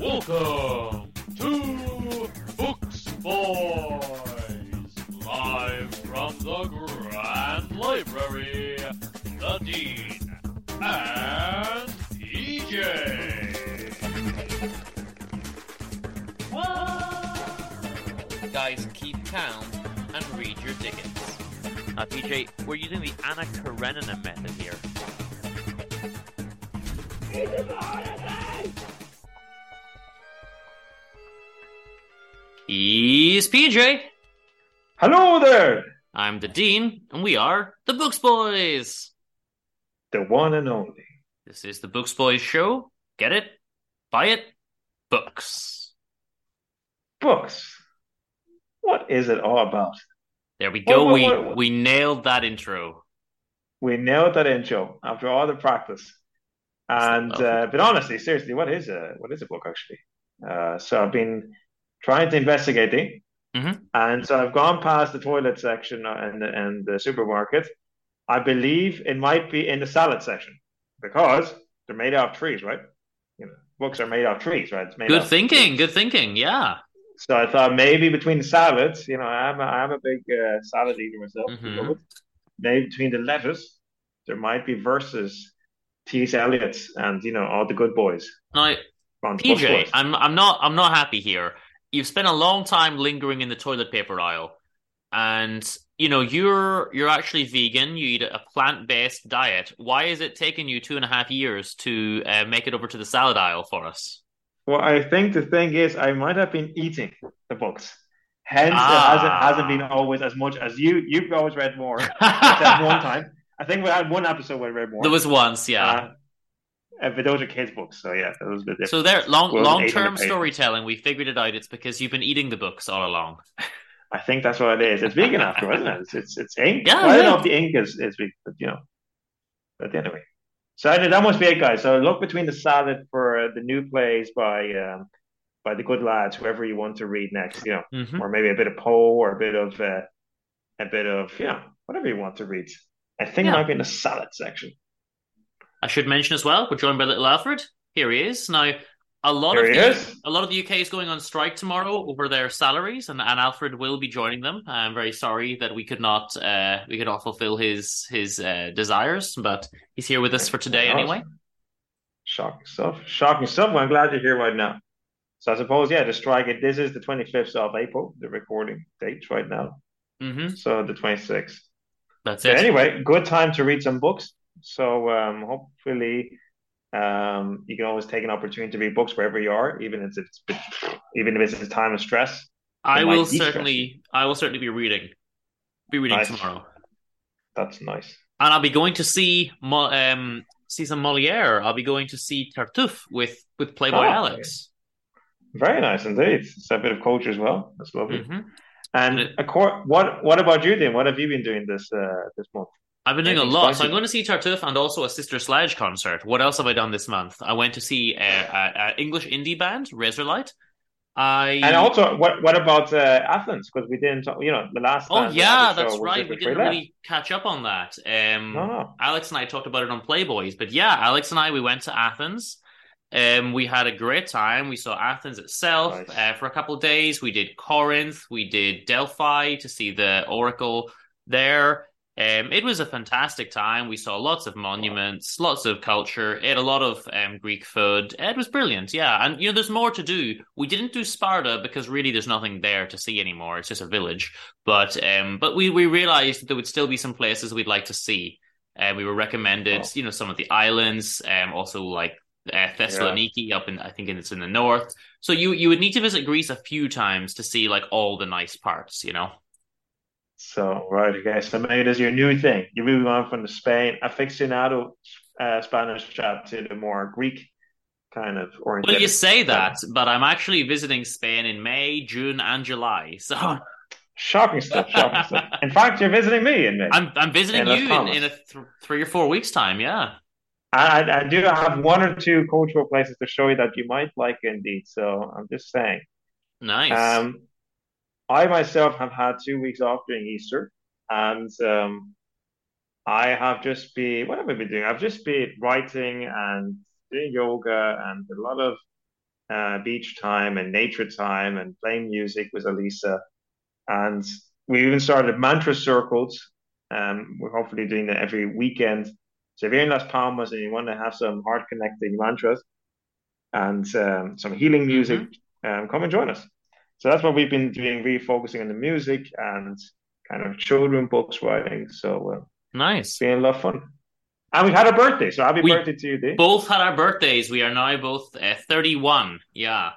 Welcome to Books Boys, live from the Grand Library, the Dean and PJ. Guys, keep calm and read your tickets. Uh, PJ, we're using the Anna Karenina method here. He's PJ. Hello there, I'm the Dean, and we are the Books Boys. the one and only. This is the Books Boys show. Get it? Buy it? Books. Books. What is it all about? There we go. What- what- we what- what- we nailed that intro. We nailed that intro after all the practice. And uh, but honestly, seriously, what is a what is a book actually? Uh, so I've been trying to investigate it, Mhm. and so I've gone past the toilet section and and the supermarket. I believe it might be in the salad section because they're made out of trees, right? You know, books are made out of trees, right? It's made Good thinking. Good thinking. Yeah. So I thought maybe between the salads, you know, I'm a, I'm a big uh, salad eater myself. Mhm. Maybe between the lettuce, there might be verses T.S. Eliot's and you know all the good boys. Now, PJ. I'm I'm not I'm not happy here. You've spent a long time lingering in the toilet paper aisle, and you know you're you're actually vegan. You eat a plant based diet. Why is it taking you two and a half years to uh, make it over to the salad aisle for us? Well, I think the thing is, I might have been eating the books. Hence, Ah. it hasn't hasn't been always as much as you. You've always read more. Except one time. I think we had one episode where I read more. There was once, yeah. Uh, uh, but those are kids' books, so yeah, that was a bit different. so there, long long term storytelling. We figured it out. It's because you've been eating the books all along. I think that's what it is. It's vegan after, isn't it? It's it's, it's ink. Yeah, well, I don't know if the ink is, is vegan, but you know. But anyway. So I, that must be it, guys. So look between the salad for uh, the new plays by um, by the good lads, whoever you want to read next, you know, Mhm. or maybe a bit of Poe or a bit of uh, a bit of you know whatever you want to read. I think Yeah. it might be in the salad section. I should mention as well, we're joined by little Alfred. Here he is. Now, a lot Here of the is. a lot of the UK is going on strike tomorrow over their salaries, and, and Alfred will be joining them. I'm very sorry that we could not uh, we could not fulfill his his uh, desires, but he's here with us for today anyway. Shocking stuff. Shocking stuff. I'm glad you're here right now. So I suppose, yeah, the strike. This is the 25th of April, the recording date right now. hmm So the 26th. That's So it. anyway, good time to read some books. So um, hopefully, um, you can always take an opportunity to read books wherever you are, even if it's even if it's a time of stress. I will certainly I will certainly be reading be reading Nice. tomorrow, That's nice. and I'll be going to see um see some Moliere. I'll be going to see Tartuffe with with Playboy Oh, Alex. Very nice indeed. It's a bit of culture as well. That's lovely. hmm And And of course, what what about you, Dean? What have you been doing this uh, this month? I've been doing a lot. So? I'm going to see Tartuffe and also a Sister Sledge concert. What else have I done this month? I went to see a, a, a English indie band, Razorlight. I And also, what what about uh, Athens? Because we didn't, talk, you know, the last. oh yeah, that's right. We didn't really catch up on that. Um. No, Alex and I talked about it on Playboys, but yeah, Alex and I we went to Athens. Um, we had a great time. We saw Athens itself Nice. uh, for a couple of days. We did Corinth. We did Delphi to see the Oracle there. Um, it was a fantastic time. We saw lots of monuments, lots of culture, ate a lot of um, Greek food. It was brilliant, yeah. And you know, there's more to do. We didn't do Sparta because really there's nothing there to see anymore. It's just a village. But um, but we we realized that there would still be some places we'd like to see. Uh, we were recommended, Oh. you know, some of the islands, um, also like uh, Thessaloniki up in I think it's in the north. So you you would need to visit Greece a few times to see like all the nice parts, you know. So right, okay. So maybe there's your new thing. You're moving on from the Spain aficionado uh, Spanish chat to the more Greek kind of oriented. Well, you say that, but I'm actually visiting Spain in May, June, and July. So shocking stuff. Shocking stuff. In fact, you're visiting me in May. I'm I'm visiting you in, in a th- three or four weeks' time. Yeah. I, I do have one or two cultural places to show you that you might like indeed. So I'm just saying. Nice. Um, I myself have had two weeks off during Easter, and um, I have just been what have I been doing? I've just been writing and doing yoga and a lot of uh, beach time and nature time and playing music with Elisa. And we even started mantra circles. Um, we're hopefully doing that every weekend. So if you're in Las Palmas and you want to have some heart connecting mantras and um, some healing music, mm-hmm. um, come and join us. So that's what we've been doing, really focusing on the music and kind of children books writing. So uh, nice, it's been a lot of fun. And we've had a birthday, so happy we birthday to you, Dave. Both had our birthdays. We are now both uh, 31. Yeah.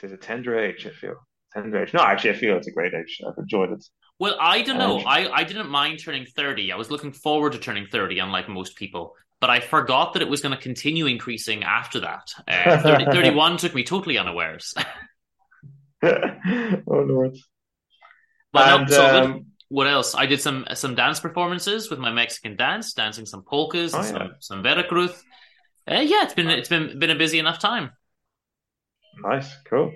It's a tender age, I feel. Tender age. No, actually, I feel it's a great age. I've enjoyed it. Well, I don't know. Um, I, I didn't mind turning 30. I was looking forward to turning 30, unlike most people. But I forgot that it was going to continue increasing after that. Uh, 30, 31 took me totally unawares. oh, Lord. But and, no, so um, what else? I did some some dance performances with my Mexican dance, dancing some polkas and oh, yeah. some some Veracruz. Uh, yeah, it's been it's been been a busy enough time. Nice, cool.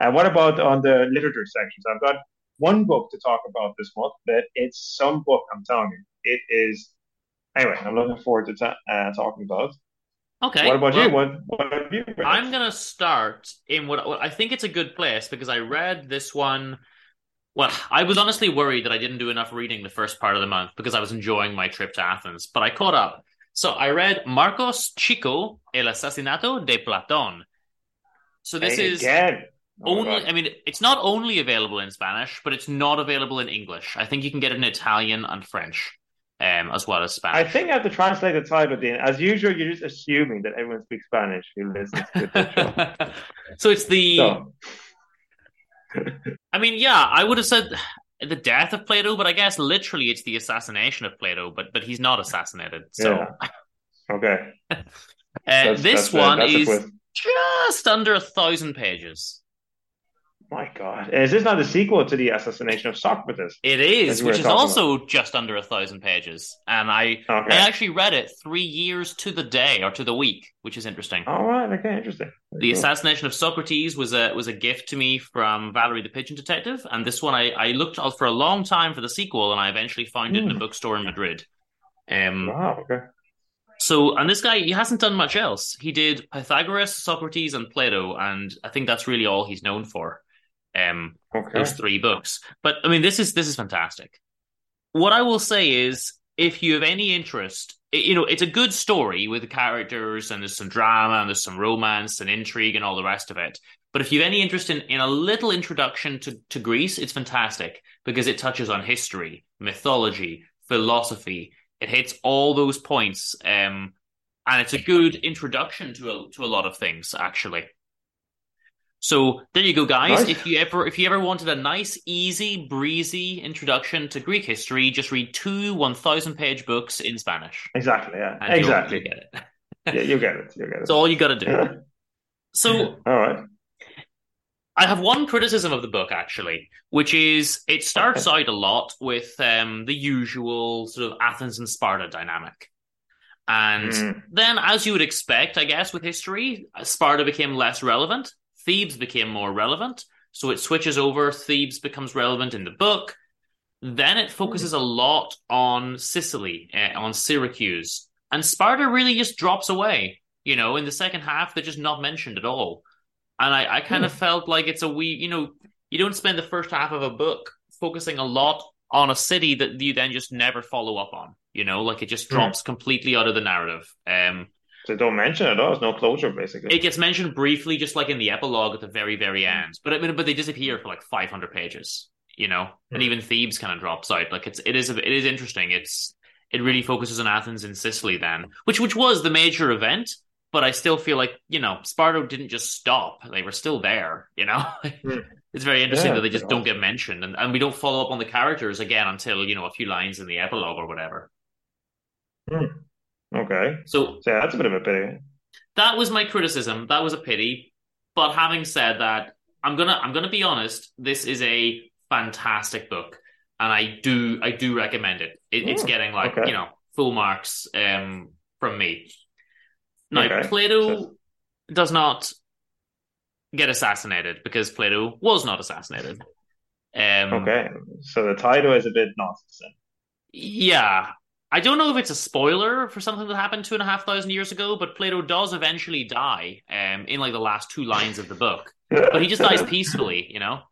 And what about on the literature sections? I've got one book to talk about this month, but it's some book. I'm telling you, it is. Anyway, I'm looking forward to ta- uh, talking about. Okay. What about well, you? What, what have you read? I'm gonna start in what, what I think it's a good place because I read this one well, I was honestly worried that I didn't do enough reading the first part of the month because I was enjoying my trip to Athens, but I caught up. So I read Marcos Chicot, El Asesinato de Platón. So this hey, is again. Oh, only, I mean, it's not only available in Spanish, but it's not available in English. I think you can get it in Italian and French, um, as well as Spanish. I think I have to translate the title, Dean. As usual, you're just assuming that everyone speaks Spanish who listens to the show. so it's the. So. I mean, yeah, I would have said the death of Plato, but I guess literally it's the assassination of Plato. But but he's not assassinated. So yeah. okay, uh, that's, this that's one a, is just under a thousand pages. My God, is this not the sequel to the assassination of Socrates? It is, which is also about? just under a thousand pages, and I okay. I actually read it three years to the day or to the week, which is interesting. All right, okay, interesting. Very the cool. assassination of Socrates was a was a gift to me from Valerie the Pigeon Detective, and this one I I looked for a long time for the sequel, and I eventually found mm. it in a hmm. bookstore in Madrid. Um, wow, okay. So, and this guy, he hasn't done much else. He did Pythagoras, Socrates, and Plato, and I think that's really all he's known for um, okay. those three books. But I mean, this is this is fantastic. What I will say is, if you have any interest, you know, it's a good story with the characters, and there's some drama, and there's some romance and intrigue, and all the rest of it. But if you have any interest in, in a little introduction to, to Greece, it's fantastic because it touches on history, mythology, philosophy. It hits all those points, um, and it's a good introduction to a, to a lot of things, actually. So there you go, guys. Nice. If you ever if you ever wanted a nice, easy, breezy introduction to Greek history, just read two one thousand page books in Spanish. Exactly. Yeah. exactly. You get it. yeah, you'll get it. You'll get it. It's all you got to do. Yeah. So, all right. I have one criticism of the book actually, which is it starts out a lot with um, the usual sort of Athens and Sparta dynamic. And mm. then, as you would expect, I guess, with history, Sparta became less relevant Thebes became more relevant. So it switches over. Thebes becomes relevant in the book. Then it focuses a lot on Sicily, uh, on Syracuse. And Sparta really just drops away. You know, in the second half, they're just not mentioned at all. And I, I kind of hmm. felt like it's a wee, you know, you don't spend the first half of a book focusing a lot on a city that you then just never follow up on. You know, like it just hmm. drops completely out of the narrative. Um, they don't mention it. Oh, there's no closure, basically. It gets mentioned briefly, just like in the epilogue at the very, very end. But I mean, but they disappear for like 500 pages, you know. And hmm. even Thebes kind of drops out. Like it's it is it is interesting. It's it really focuses on Athens and Sicily then, which which was the major event. but I still feel like you know Sparta didn't just stop; they were still there. You know, Hmm. it's very interesting Yeah, that they just don't get mentioned, and, and we don't follow up on the characters again until you know a few lines in the epilogue or whatever. Okay. So So yeah, that's a bit of a pity. that was my criticism. That was a pity. But having said that, I'm gonna I'm gonna be honest. This is a fantastic book, and I do I do recommend it. it it's Oh, getting like okay. you know full marks um from me. Now Okay. Plato So- does not get assassinated because Plato was not assassinated. Um, Okay. So the title is a bit nonsense. Yeah. I don't know if it's a spoiler for something that happened two and a half thousand years ago, but Plato does eventually die um, in like the last two lines of the book. But he just dies peacefully, you know?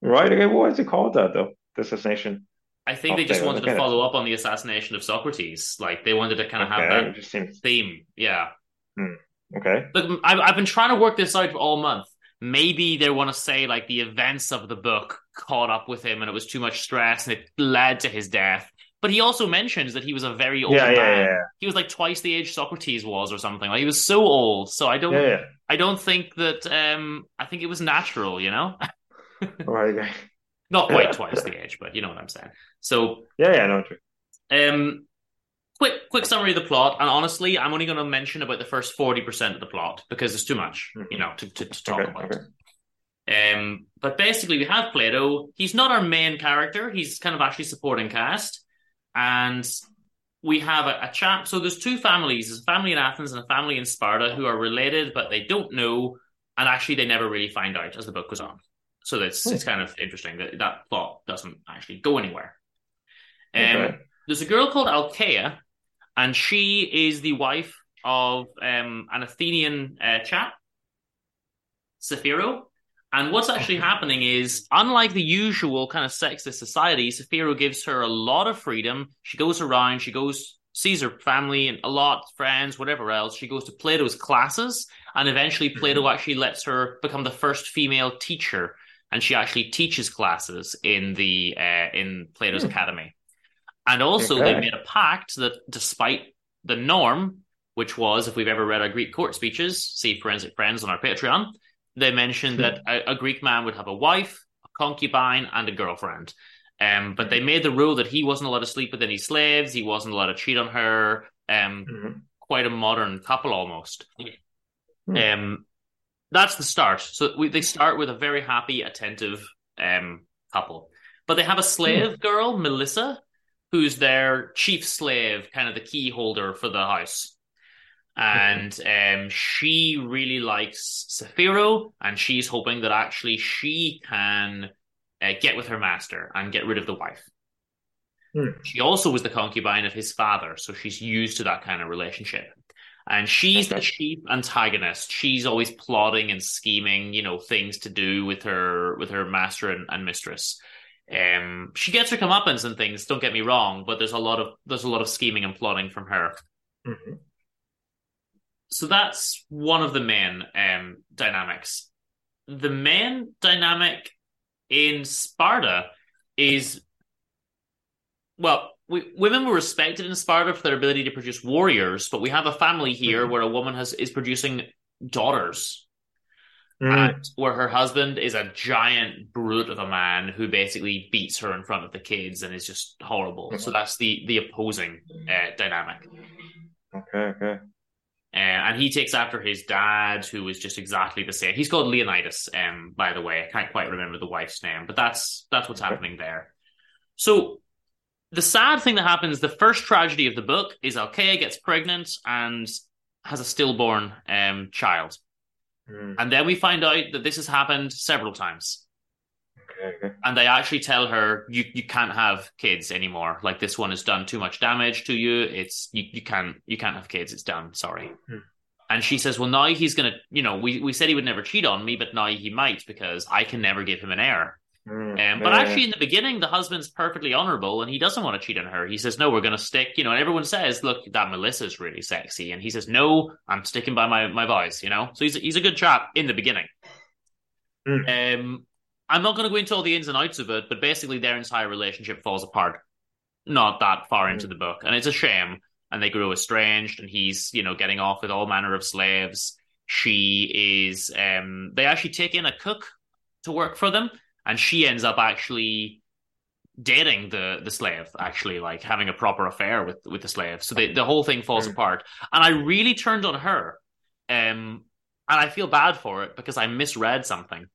Right. Okay. Why is it called that though? The assassination. I think they just wanted to follow up on the assassination of Socrates. Like they wanted to kind of Okay. have that theme. Yeah. okay. Look, I've, I've been trying to work this out all month. Maybe they want to say like the events of the book caught up with him and it was too much stress and it led to his death. But he also mentions that he was a very old Yeah, man. yeah, yeah, He was like twice the age Socrates was or something. Like he was so old. So I don't. I don't think that um I think it was natural, you know? Right. Okay. Not quite twice the age, but you know what I'm saying. So Yeah, yeah. No, true. um quick quick summary of the plot, and honestly, I'm only gonna mention about the first forty percent of the plot because there's too much, you know, to, to, to talk Okay. about. Okay. Um, but basically, we have Plato. He's not our main character. He's kind of actually supporting cast, and we have a, a chap. So there's two families: there's a family in Athens and a family in Sparta who are related, but they don't know, and actually they never really find out as the book goes on. So that's it's kind of interesting that that plot doesn't actually go anywhere. Um, Okay. There's a girl called Alcaea, and she is the wife of um, an Athenian uh, chap, Saphiro. And what's actually happening is, unlike the usual kind of sexist society, Saphiro gives her a lot of freedom. She goes around, she goes, sees her family and a lot, friends, whatever else. She goes to Plato's classes, and eventually Plato actually lets her become the first female teacher, and she actually teaches classes in the uh, in Plato's academy. And also, they made a pact that, despite the norm, which was if we've ever read our Greek court speeches, see Forensic Friends on our Patreon, they mentioned that a, a Greek man would have a wife, a concubine, and a girlfriend. Um, but they made the rule that he wasn't allowed to sleep with any slaves, he wasn't allowed to cheat on her. Um, Mhm. quite a modern couple almost. Hmm. Um, that's the start. So we, they start with a very happy, attentive um, couple, but they have a slave girl, Melissa, who's their chief slave, kind of the key holder for the house. And um, she really likes Saphiro, and she's hoping that actually she can uh, get with her master and get rid of the wife. Hmm. She also was the concubine of his father, so she's used to that kind of relationship. And she's the chief antagonist. She's always plotting and scheming, you know, things to do with her with her master and, and mistress. Um, she gets her comeuppance and things. Don't get me wrong, but there's a lot of there's a lot of scheming and plotting from her. Mhm. So that's one of the main um, dynamics. The main dynamic in Sparta is well, we, women were respected in Sparta for their ability to produce warriors, but we have a family here Mhm. where a woman has is producing daughters, Mm. and where her husband is a giant brute of a man who basically beats her in front of the kids and is just horrible. So that's the the opposing uh, dynamic. Okay. Okay. Uh, and he takes after his dad, who is just exactly the same. He's called Leonidas, um, by the way. I can't quite remember the wife's name, but that's that's what's Okay. happening there. So the sad thing that happens, the first tragedy of the book is Alcaea gets pregnant and has a stillborn um, child. Mm. And then we find out that this has happened several times. And they actually tell her you, you can't have kids anymore. Like this one has done too much damage to you. It's you, you can't you can't have kids. It's done. Sorry. Hmm. And she says, Well now he's gonna you know, we, we said he would never cheat on me, but now he might because I can never give him an heir. Mm. Um, but Yeah, actually, in the beginning, the husband's perfectly honorable, and he doesn't want to cheat on her. He says, "No, we're going to stick." You know, and everyone says, "Look, that Melissa's really sexy," and he says, "No, I'm sticking by my my vows." You know, so he's he's a good chap in the beginning. Um, I'm not going to go into all the ins and outs of it, but basically, their entire relationship falls apart. Not that far into Mm. the book, and it's a shame. and they grew estranged, and he's you know getting off with all manner of slaves. She is. Um, they actually take in a cook to work for them, and she ends up actually dating the the slave actually like having a proper affair with with the slave so the, the whole thing falls mm. apart and i really turned on her um and i feel bad for it because i misread something.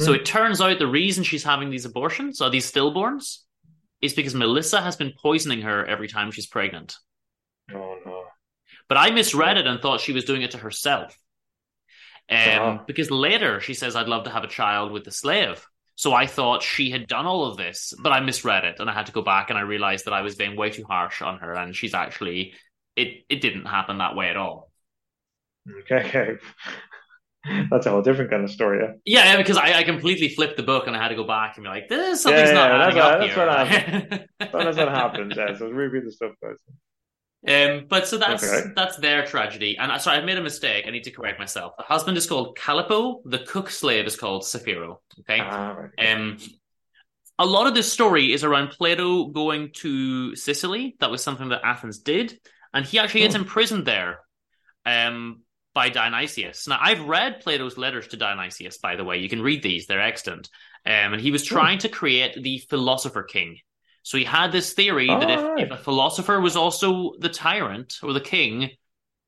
So it turns out the reason she's having these abortions or these stillborns is because melissa has been poisoning her every time she's pregnant oh no but i misread it and thought she was doing it to herself um, uh-huh. because later she says i'd love to have a child with the slave so I thought she had done all of this, but I misread it and I had to go back and I realized that I was being way too harsh on her and she's actually it it didn't happen that way at all. Okay, okay. That's a whole different kind of story. Yeah, yeah because I, I completely flipped the book and I had to go back and be like, this something's yeah, yeah, not adding up that's here. What happens. that's what happens. Yeah, so reread the stuff, guys. Um, but so that's okay. that's their tragedy. And sorry, I made a mistake. I need to correct myself. The husband is called Calipo. The cook slave is called Saphiro. Okay. Ah, right. Um, a lot of this story is around Plato going to Sicily. That was something that Athens did, and he actually gets oh. imprisoned there. Um, by Dionysius. Now, I've read Plato's letters to Dionysius, by the way. You can read these, they're extant. Um, and he was trying to create the philosopher king. So he had this theory that if, right. if a philosopher was also the tyrant or the king,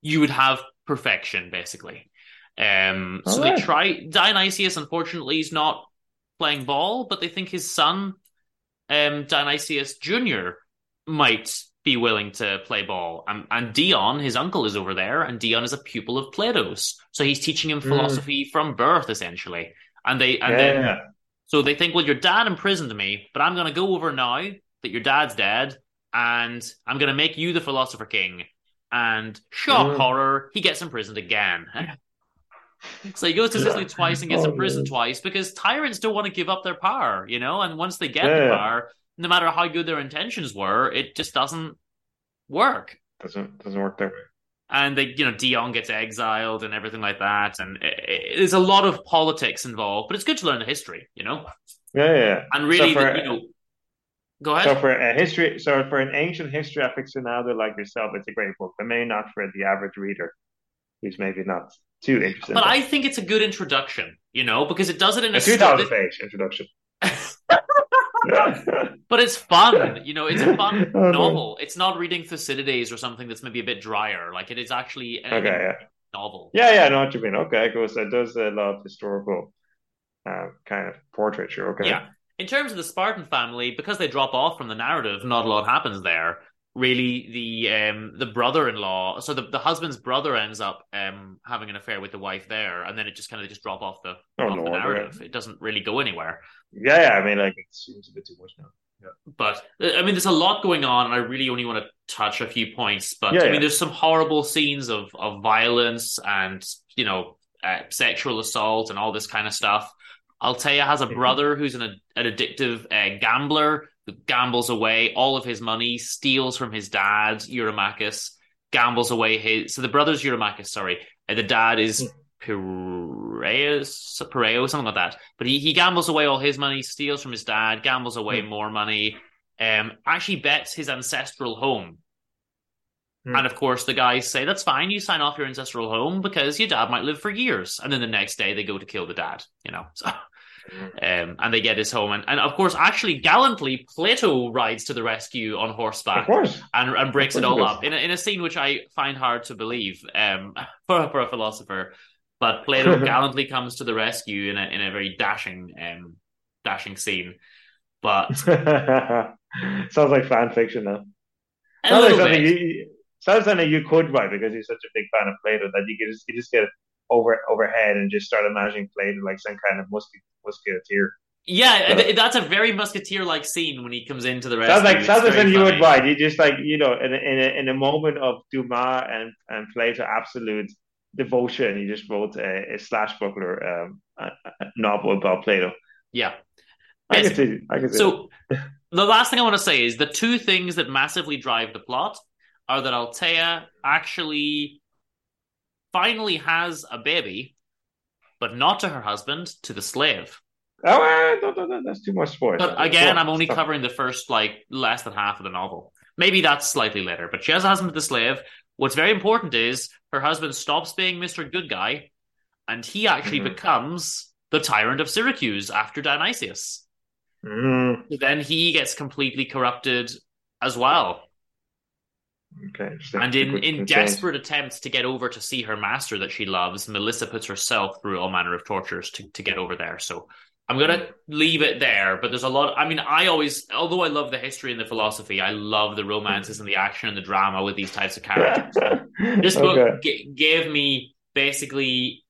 you would have perfection, basically. Um, so right. they try. Dionysius, unfortunately, is not playing ball, but they think his son, um, Dionysius Jr., might be willing to play ball. And, and Dion, his uncle, is over there, and Dion is a pupil of Plato's. So he's teaching him hmm. philosophy mm. from birth, essentially. And they and yeah. then so they think, well, your dad imprisoned me, but I'm going to go over now that your dad's dead, and I'm going to make you the philosopher king. And shock mm. horror, he gets imprisoned again. so he goes to Sicily twice and gets oh, imprisoned man. twice because tyrants don't want to give up their power, you know. And once they get yeah. the power, no matter how good their intentions were, it just doesn't work. Doesn't doesn't work that way. And they, you know, Dion gets exiled and everything like that, and it, it, there's a lot of politics involved. But it's good to learn the history, you know. Yeah, yeah. And really, so for, the, you know, Go ahead. So for a history, so for an ancient history aficionado like yourself, it's a great book, but maybe not for the average reader who's maybe not too interested. But I think it's a good introduction, you know, because it does it in a, a two thousand page introduction. but it's fun, you know. It's a fun oh, novel. No. It's not reading Thucydides or something that's maybe a bit drier. Like it is actually an okay, yeah. novel. Yeah, yeah, I know what you mean. Okay, cool. So it does a lot of historical uh, kind of portraiture. Okay. Yeah in terms of the Spartan family, because they drop off from the narrative, not a lot happens there. Really, the um the brother-in-law, so the, the husband's brother ends up um having an affair with the wife there, and then it just kind of just drop off the, oh, off no, the narrative. Yeah. It doesn't really go anywhere. Yeah, yeah, I mean, like it seems a bit too much now. Yeah. But I mean, there's a lot going on, and I really only want to touch a few points. But yeah, I mean, yeah. there's some horrible scenes of of violence and you know uh, sexual assault and all this kind of stuff. Altea has a brother who's an, an addictive uh, gambler who gambles away all of his money, steals from his dad, Eurymachus, gambles away his. So the brother's Eurymachus, sorry. Uh, the dad is Piraeus, Piraeus, something like that. But he, he gambles away all his money, steals from his dad, gambles away mm. more money, um, actually bets his ancestral home. Mm. And of course, the guys say, that's fine, you sign off your ancestral home because your dad might live for years. And then the next day they go to kill the dad, you know. So um, and they get his home. And, and of course, actually, gallantly, Plato rides to the rescue on horseback and, and breaks it all up in a, in a scene which I find hard to believe um, for, for a philosopher. But Plato gallantly comes to the rescue in a, in a very dashing um, dashing scene. But sounds like fan fiction now. Sounds like something you, something you could write because you're such a big fan of Plato that you just you just get over overhead and just start imagining Plato like some kind of musket, musketeer. Yeah, that's a very musketeer-like scene when he comes into the rescue. Sounds like sounds like something you would write. You just like you know, in a, in a, in a moment of Dumas and and Plato absolute devotion, you just wrote a, a Swashbuckler um, a, a novel about Plato. Yeah, I can see. I can see. So the last thing I want to say is the two things that massively drive the plot are that Altea actually finally has a baby, but not to her husband, to the slave. Oh, no, no, no, that's too much spoil. But again, I'm only covering the first like less than half of the novel. Maybe that's slightly later, but she has a husband with a slave. What's very important is her husband stops being Mr. Good Guy and he actually Mhm. becomes the tyrant of Syracuse after Dionysius. Mm, Then he gets completely corrupted as well. Okay. And in, in desperate attempts to get over to see her master that she loves, Melissa puts herself through all manner of tortures to, to get over there. So I'm going to leave it there. But there's a lot. I mean, I always, although I love the history and the philosophy, I love the romances and the action and the drama with these types of characters. This book Okay. g- gave me basically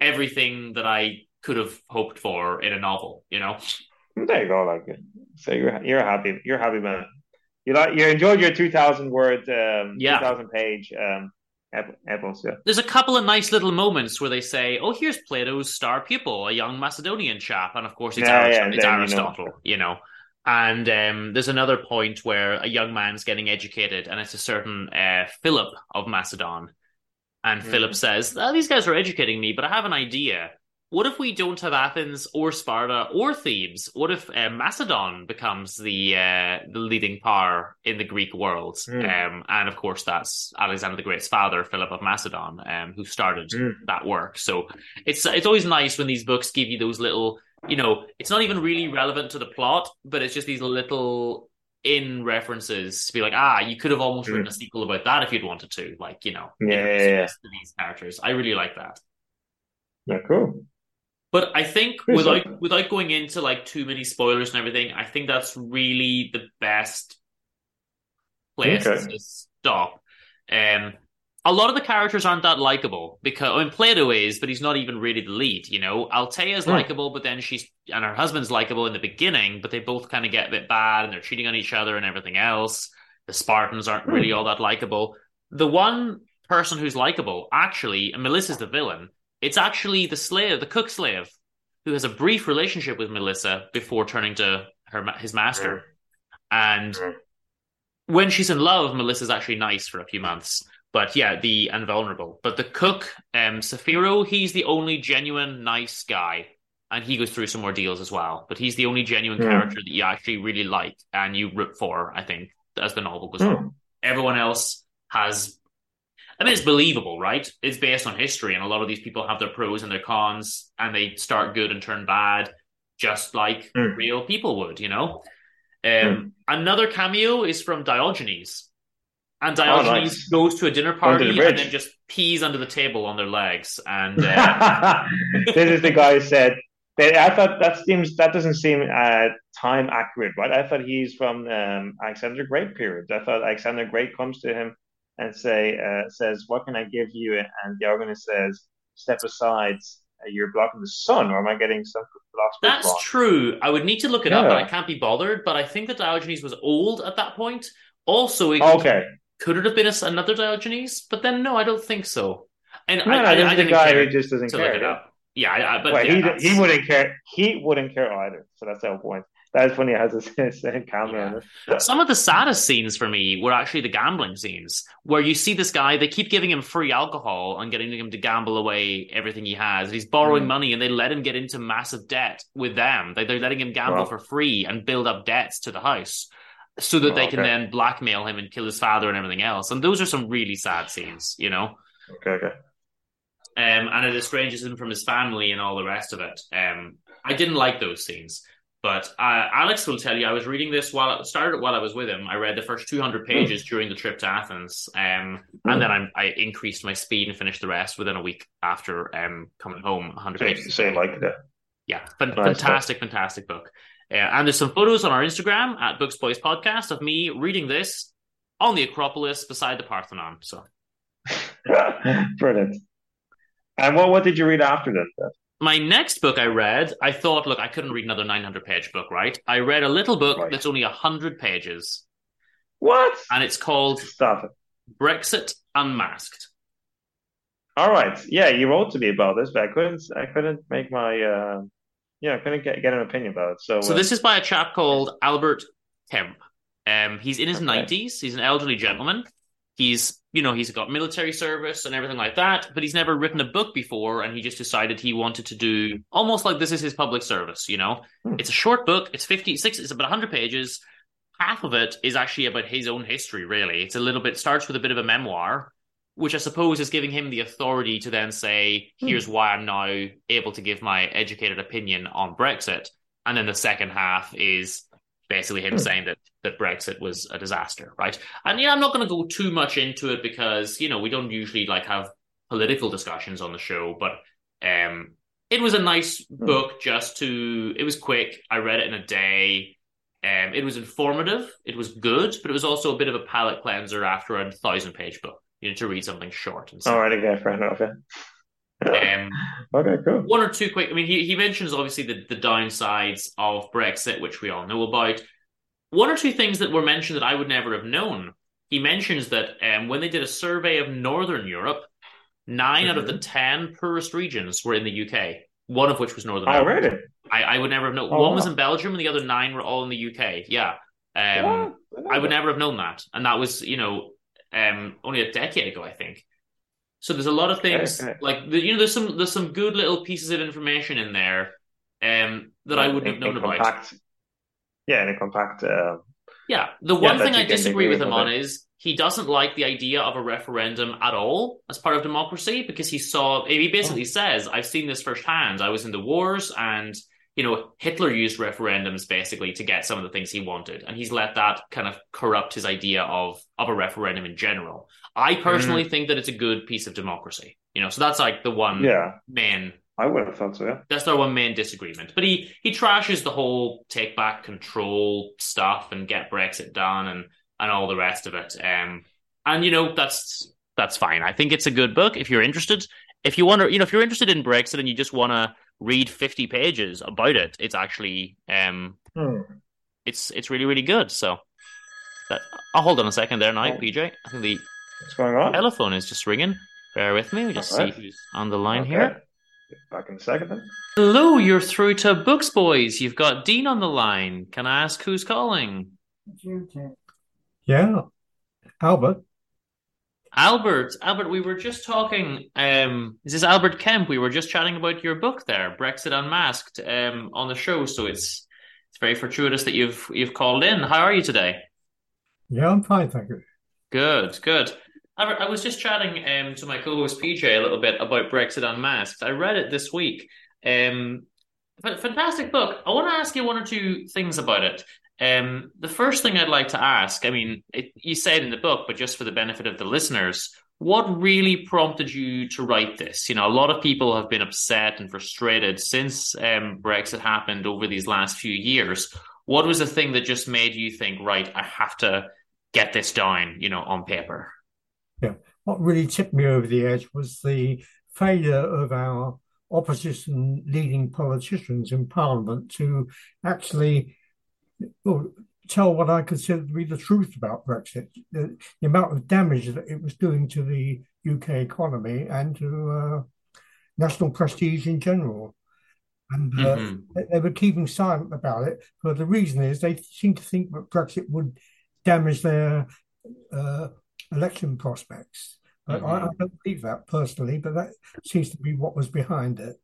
everything that I could have hoped for in a novel, you know? There you go. Like, so you're you're happy. You're happy man. You like you enjoyed your two thousand word, um, Yeah. two thousand page, um, epos. Yeah. There's a couple of nice little moments where they say, "Oh, here's Plato's star pupil, a young Macedonian chap," and of course it's, Yeah, Arist- yeah, it's then you know. Aristotle, you know. And um, there's another point where a young man's getting educated, and it's a certain uh, Philip of Macedon, and Mhm. Philip says, oh, "These guys are educating me, but I have an idea." What if we don't have Athens or Sparta or Thebes? What if uh, Macedon becomes the uh, the leading power in the Greek world? Hmm. Um, and of course, that's Alexander the Great's father, Philip of Macedon, um, who started Hmm. that work. So it's it's always nice when these books give you those little, you know, it's not even really relevant to the plot, but it's just these little in references to be like, ah, you could have almost Hmm. written a sequel about that if you'd wanted to, like you know, Yeah, yeah, yeah. these characters. I really like that. Yeah. Cool. But I think Pretty without simple. without going into like too many spoilers and everything, I think that's really the best place Okay. to stop. Um, a lot of the characters aren't that likable because I mean Plato is, but he's not even really the lead. You know, Altea is Hmm. likable, but then she's and her husband's likable in the beginning, but they both kind of get a bit bad and they're cheating on each other and everything else. The Spartans aren't Hmm. really all that likable. The one person who's likable, actually, and Melissa's the villain. It's actually the slave, the cook slave, who has a brief relationship with Melissa before turning to her his master. And Mm. when she's in love, Melissa's actually nice for a few months. But yeah, the and vulnerable. But the cook, um, Saphiro, he's the only genuine nice guy, and he goes through some more deals as well. But he's the only genuine Hmm. character that you actually really like and you root for. I think as the novel goes on, everyone else has. I mean, it's believable, right? It's based on history, and a lot of these people have their pros and their cons, and they start good and turn bad, just like Hmm. real people would, you know. Um, Another cameo is from Diogenes, and Diogenes Oh, nice. goes to a dinner party the and then just pees under the table on their legs, and uh, this is the guy who said I thought that seems that doesn't seem uh, time accurate, right? I thought he's from um, Alexander Great period. I thought Alexander Great comes to him and say uh, says, "What can I give you?" And Diogenes says, "Step aside. uh, You're blocking the sun." Or am I getting some philosophers that's wrong? true. I would need to look it up, Yeah. but I can't be bothered. But I think that Diogenes was old at that point. Also, it Okay, could it have been a, another Diogenes? But then no, I don't think so. And no, I, no, I, I the guy who just doesn't care. look it yeah. up. Yeah, I, I- but Well, yeah, he he wouldn't care. He wouldn't care either. So that's the whole point. That is funny. It has a same camera it. Some of the saddest scenes for me were actually the gambling scenes, where you see this guy, they keep giving him free alcohol and getting him to gamble away everything he has. He's borrowing Mm. money and they let him get into massive debt with them. They, they're letting him gamble Wow. for free and build up debts to the house so that Oh, they can okay. then blackmail him and kill his father and everything else. And those are some really sad scenes, you know? Okay, okay. um, and it estranges him from his family and all the rest of it. Um, I didn't like those scenes, but uh, Alex will tell you. I was reading this while started while I was with him. I read the first two hundred pages during the trip to Athens, um, and then I, I increased my speed and finished the rest within a week after um, coming home. hundred So, pages. so you like it. Yeah, fan- Nice. fantastic, fantastic book. Uh, and there's some photos on our Instagram at Books Boys Podcast of me reading this on the Acropolis beside the Parthenon. So Brilliant. And what what did you read after that? My next book I read, I thought, look, I couldn't read another 900 page book, right? I read a little book Right. that's only 100 pages, What? and it's called Stop it. Brexit Unmasked. All right. Yeah, you wrote to me about this, but I couldn't. I couldn't make my. Uh, yeah, I couldn't get, get an opinion about it. So, So uh, this is by a chap called Albert Kemp. Um, he's in his Okay. 90s. He's an elderly gentleman. He's, you know, he's got military service and everything like that, but he's never written a book before, and he just decided he wanted to do almost like this is his public service. You know, Hmm. it's a short book. It's 56. It's about 100 pages. half of it is actually about his own history. Really, it's a little bit starts with a bit of a memoir, which I suppose is giving him the authority to then say, Hmm. "Here's why I'm now able to give my educated opinion on Brexit." And then the second half is basically him Hmm. saying that that Brexit was a disaster, right? And yeah, I'm not going to go too much into it because you know we don't usually like have political discussions on the show, but um, it was a nice Hmm. book. Just to, it was quick. I read it in a day. Um, it was informative. It was good, but it was also a bit of a palate cleanser after a thousand page book. You know, to read something short and. All right, okay, fair enough. Yeah. Um, Okay, cool. one or two quick. I mean, he he mentions obviously the the downsides of Brexit, which we all know about. One or two things that were mentioned that I would never have known. He mentions that um, when they did a survey of Northern Europe, 9 out of the ten poorest regions were in the UK. One of which was Northern Oh, Ireland. really? I, I would never have known. Oh, One was in Belgium, and the other nine were all in the UK. Yeah, um, What? I would never have known that, and that was you know um, only a decade ago, I think. So there's a lot of things Okay, like the, you know there's some there's some good little pieces of information in there um, that I wouldn't have known about. compact, Yeah, in a compact. Uh, Yeah, the one that thing I disagree with him on it. is he doesn't like the idea of a referendum at all as part of democracy because he saw he basically Oh. says I've seen this firsthand. I was in the wars and you know Hitler used referendums basically to get some of the things he wanted and he's let that kind of corrupt his idea of of a referendum in general. I personally Mm-hmm. think that it's a good piece of democracy. You know, so that's like the one yeah, main I would have thought so. Yeah. that's their one main disagreement. But he he trashes the whole take back control stuff and get Brexit done and and all the rest of it. Um, and you know that's that's fine. I think it's a good book if you're interested. If you want to, you know, if you're interested in Brexit and you just want to read 50 pages about it, it's actually um, Hmm. it's it's really really good. So, that, I'll hold on a second there now, Oh. PJ. I think the What's going on? telephone is just ringing. Bear with me. We just All right. see who's on the line Okay. here. Back in a second then. Hello, you're through to Books Boys. You've got Dean on the line. Can I ask who's calling? Yeah, Albert. Albert. Albert, we were just talking. Um, is Albert Kemp? We were just chatting about your book there, Brexit Unmasked, um, on the show. So it's it's very fortuitous that you've you've called in. How are you today? Yeah, I'm fine, thank you. Good, good. Albert, I was just chatting um, to my co-host PJ a little bit about Brexit Unmasked. I read it this week. Um, fantastic book. I want to ask you one or two things about it. Um, the first thing I'd like to ask, I mean, it, you say it in the book, but just for the benefit of the listeners, what really prompted you to write this? You know, a lot of people have been upset and frustrated since um, Brexit happened over these last few years. What was the thing that just made you think, right, I have to get this down, you know, on paper? What really tipped me over the edge was the failure of our opposition leading politicians in Parliament to actually well, tell what I consider to be the truth about Brexit, the, the amount of damage that it was doing to the UK economy and to uh, national prestige in general. And uh, Mhm. they, they were keeping silent about it. But the reason is they seem to think that Brexit would damage their uh, election prospects. I, I, I don't believe that personally, but that seems to be what was behind it.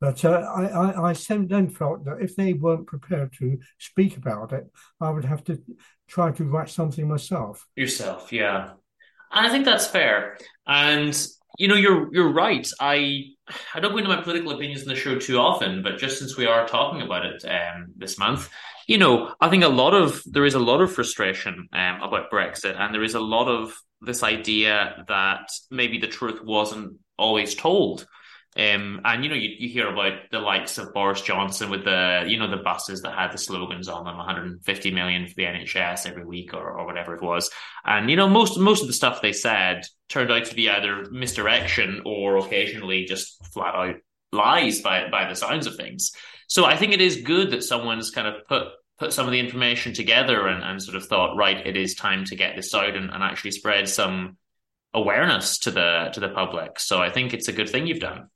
But uh, I, I, I then felt that if they weren't prepared to speak about it, I would have to try to write something myself. Yourself, yeah. And I think that's fair. And you know, you're you're right. I I don't go into my political opinions in the show too often, but just since we are talking about it um, this month, you know, I think a lot of there is a lot of frustration um, about Brexit, and there is a lot of this idea that maybe the truth wasn't always told. Um, and you know, you, you hear about the likes of Boris Johnson with the you know the buses that had the slogans on them, 150 million for the NHS every week or, or whatever it was. And you know, most most of the stuff they said turned out to be either misdirection or occasionally just flat out lies by by the sounds of things. So I think it is good that someone's kind of put put some of the information together and, and sort of thought, right, it is time to get this out and, and actually spread some awareness to the to the public. So I think it's a good thing you've done.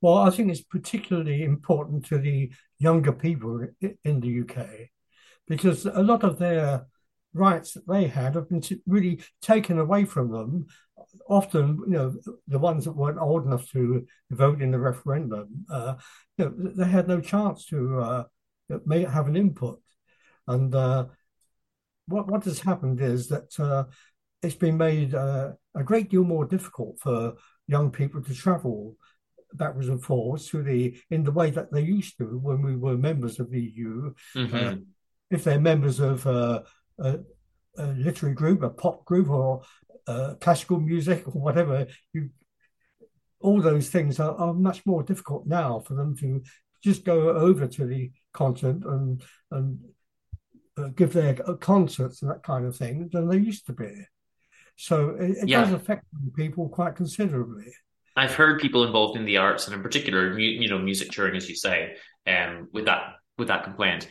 Well, I think it's particularly important to the younger people in the UK because a lot of their rights that they had have been t- really taken away from them. Often, you know, the ones that weren't old enough to vote in the referendum, uh, you know, they had no chance to uh, may have an input. And uh, what what has happened is that uh, it's been made uh, a great deal more difficult for young people to travel backwards and forwards to the in the way that they used to when we were members of the EU. Mm-hmm. Uh, if they're members of uh, a, a, literary group, a pop group, or uh, classical music, or whatever, you all those things are, are much more difficult now for them to just go over to the continent and and uh, give their concerts and that kind of thing than they used to be. So it, it Yeah. does affect people quite considerably. I've heard people involved in the arts and in particular, mu- you know, music touring, as you say, um, with that with that complaint.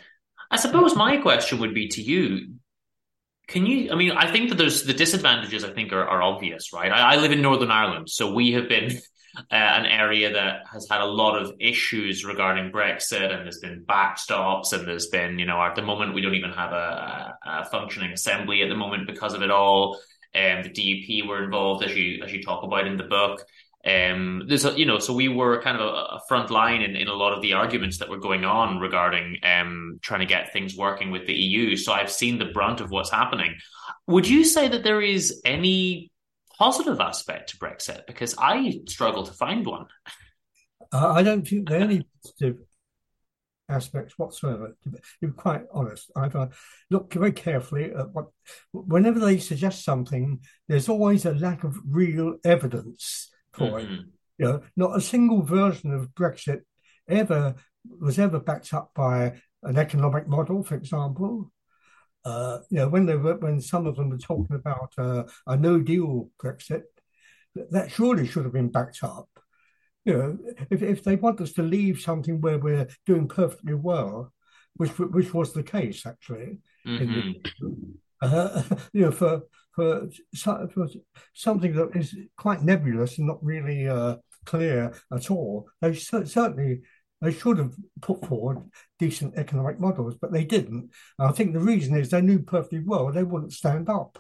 I suppose my question would be to you: Can you? I mean, I think that there's the disadvantages. I think are, are obvious, right? I, I live in Northern Ireland, so we have been uh, an area that has had a lot of issues regarding Brexit, and there's been backstops, and there's been, you know, at the moment we don't even have a, a, functioning assembly at the moment because of it all. Um, the DUP were involved, as you as you talk about in the book. Um, there's a, you know, so we were kind of a, a front line in, in a lot of the arguments that were going on regarding um, trying to get things working with the EU. So I've seen the brunt of what's happening. Would you say that there is any positive aspect to Brexit? Because I struggle to find one. Uh, I don't think there are any positive aspects whatsoever. To be, quite honest, I've uh, looked very carefully at what. Whenever they suggest something, there's always a lack of real evidence for it. Mhm. You know, not a single version of Brexit ever was ever backed up by an economic model, for example. Uh, you know, when they were when some of them were talking about uh, a No Deal Brexit, that surely should have been backed up. You know, if if they want us to leave something where we're doing perfectly well, which which was the case actually, Mhm. the, uh, you know, for for, for something that is quite nebulous and not really uh, clear at all, they certainly they should have put forward decent economic models, but they didn't. And I think the reason is they knew perfectly well they wouldn't stand up.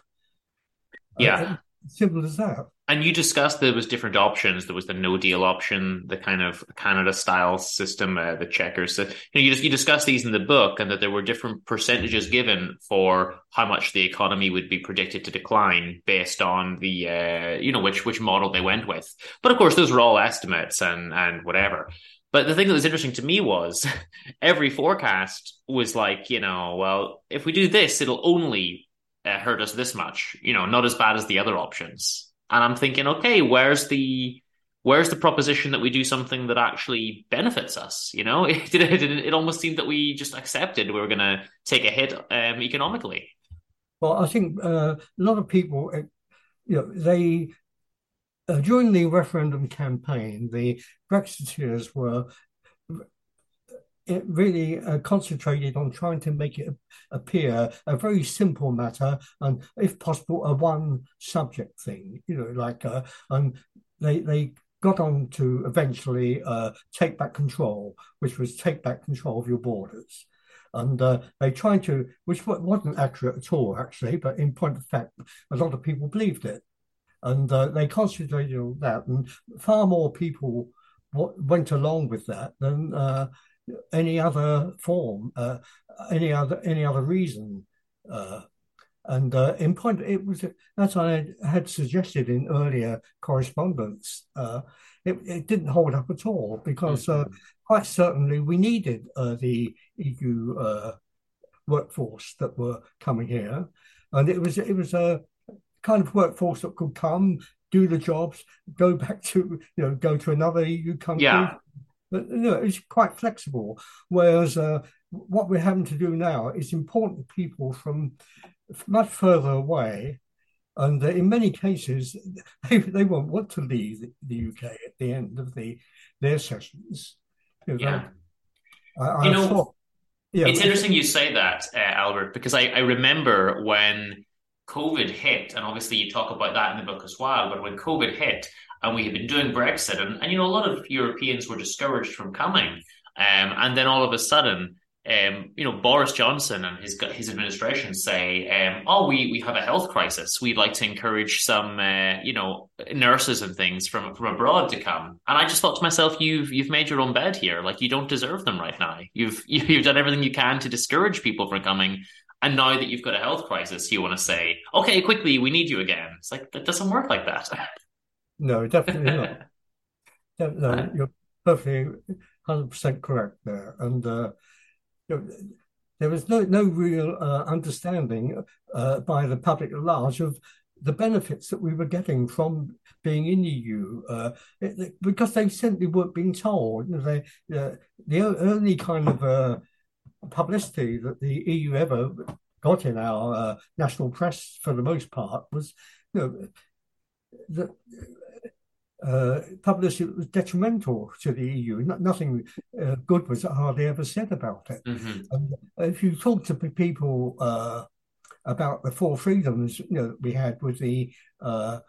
Yeah. Uh, simple as that. And you discussed there was different options. There was the no deal option, the kind of Canada style system, uh, the checkers. So, you know, you you discussed these in the book, and that there were different percentages given for how much the economy would be predicted to decline based on the uh, you know which which model they went with. But of course, those were all estimates and and whatever. But the thing that was interesting to me was every forecast was like, you know, well, if we do this, it'll only uh, hurt us this much, you know, not as bad as the other options. And I'm thinking, okay, where's the where's the proposition that we do something that actually benefits us? You know, it it, it almost seemed that we just accepted we were going to take a hit um, economically. Well, I think uh, a lot of people, uh, you know, they uh, during the referendum campaign, the Brexiteers were it really uh, concentrated on trying to make it appear a very simple matter and, if possible, a one subject thing. You know, like uh, and they they got on to eventually uh, take back control, which was take back control of your borders. And uh, they tried to, which wasn't accurate at all, actually, but in point of fact, a lot of people believed it. And uh, they concentrated on that, and far more people w- went along with that than uh, any other form, uh, any other any other reason. Uh, and uh, in point, it was as I had suggested in earlier correspondence. Uh, it, it didn't hold up at all because uh, quite certainly we needed uh, the EU uh, workforce that were coming here, and it was it was a kind of workforce that could come, do the jobs, go back to you know go to another EU country. Yeah. But you know, it's quite flexible. Whereas uh, what we're having to do now is important people from much further away, and uh, in many cases they, they won't want to leave the, UK at the end of the their sessions. You know, Yeah. I, I You know, thought- yeah, It's interesting you say that, uh, Albert, because I, I remember when COVID hit, and obviously you talk about that in the book as well, but when COVID hit and we had been doing Brexit, and, and you know, a lot of Europeans were discouraged from coming. Um, and then all of a sudden, um, you know, Boris Johnson and his his administration say, um, "Oh, we we have a health crisis. We'd like to encourage some, uh, you know, nurses and things from from abroad to come." And I just thought to myself, "You've you've made your own bed here. Like you don't deserve them right now. You've you've done everything you can to discourage people from coming." And now that you've got a health crisis, you want to say, "Okay, quickly, we need you again." It's like that doesn't work like that. No, definitely not. no, you're perfectly hundred percent correct there, and. Uh, there was no no real uh, understanding uh, by the public at large of the benefits that we were getting from being in the EU uh, it, because they simply weren't being told. They, uh, the only kind of uh, publicity that the EU ever got in our uh, national press, for the most part, was you know, that uh, published it was detrimental to the EU. nothing uh, good was hardly ever said about it. Mm-hmm. if you talk to people uh, about the four freedoms you know we had with the uh,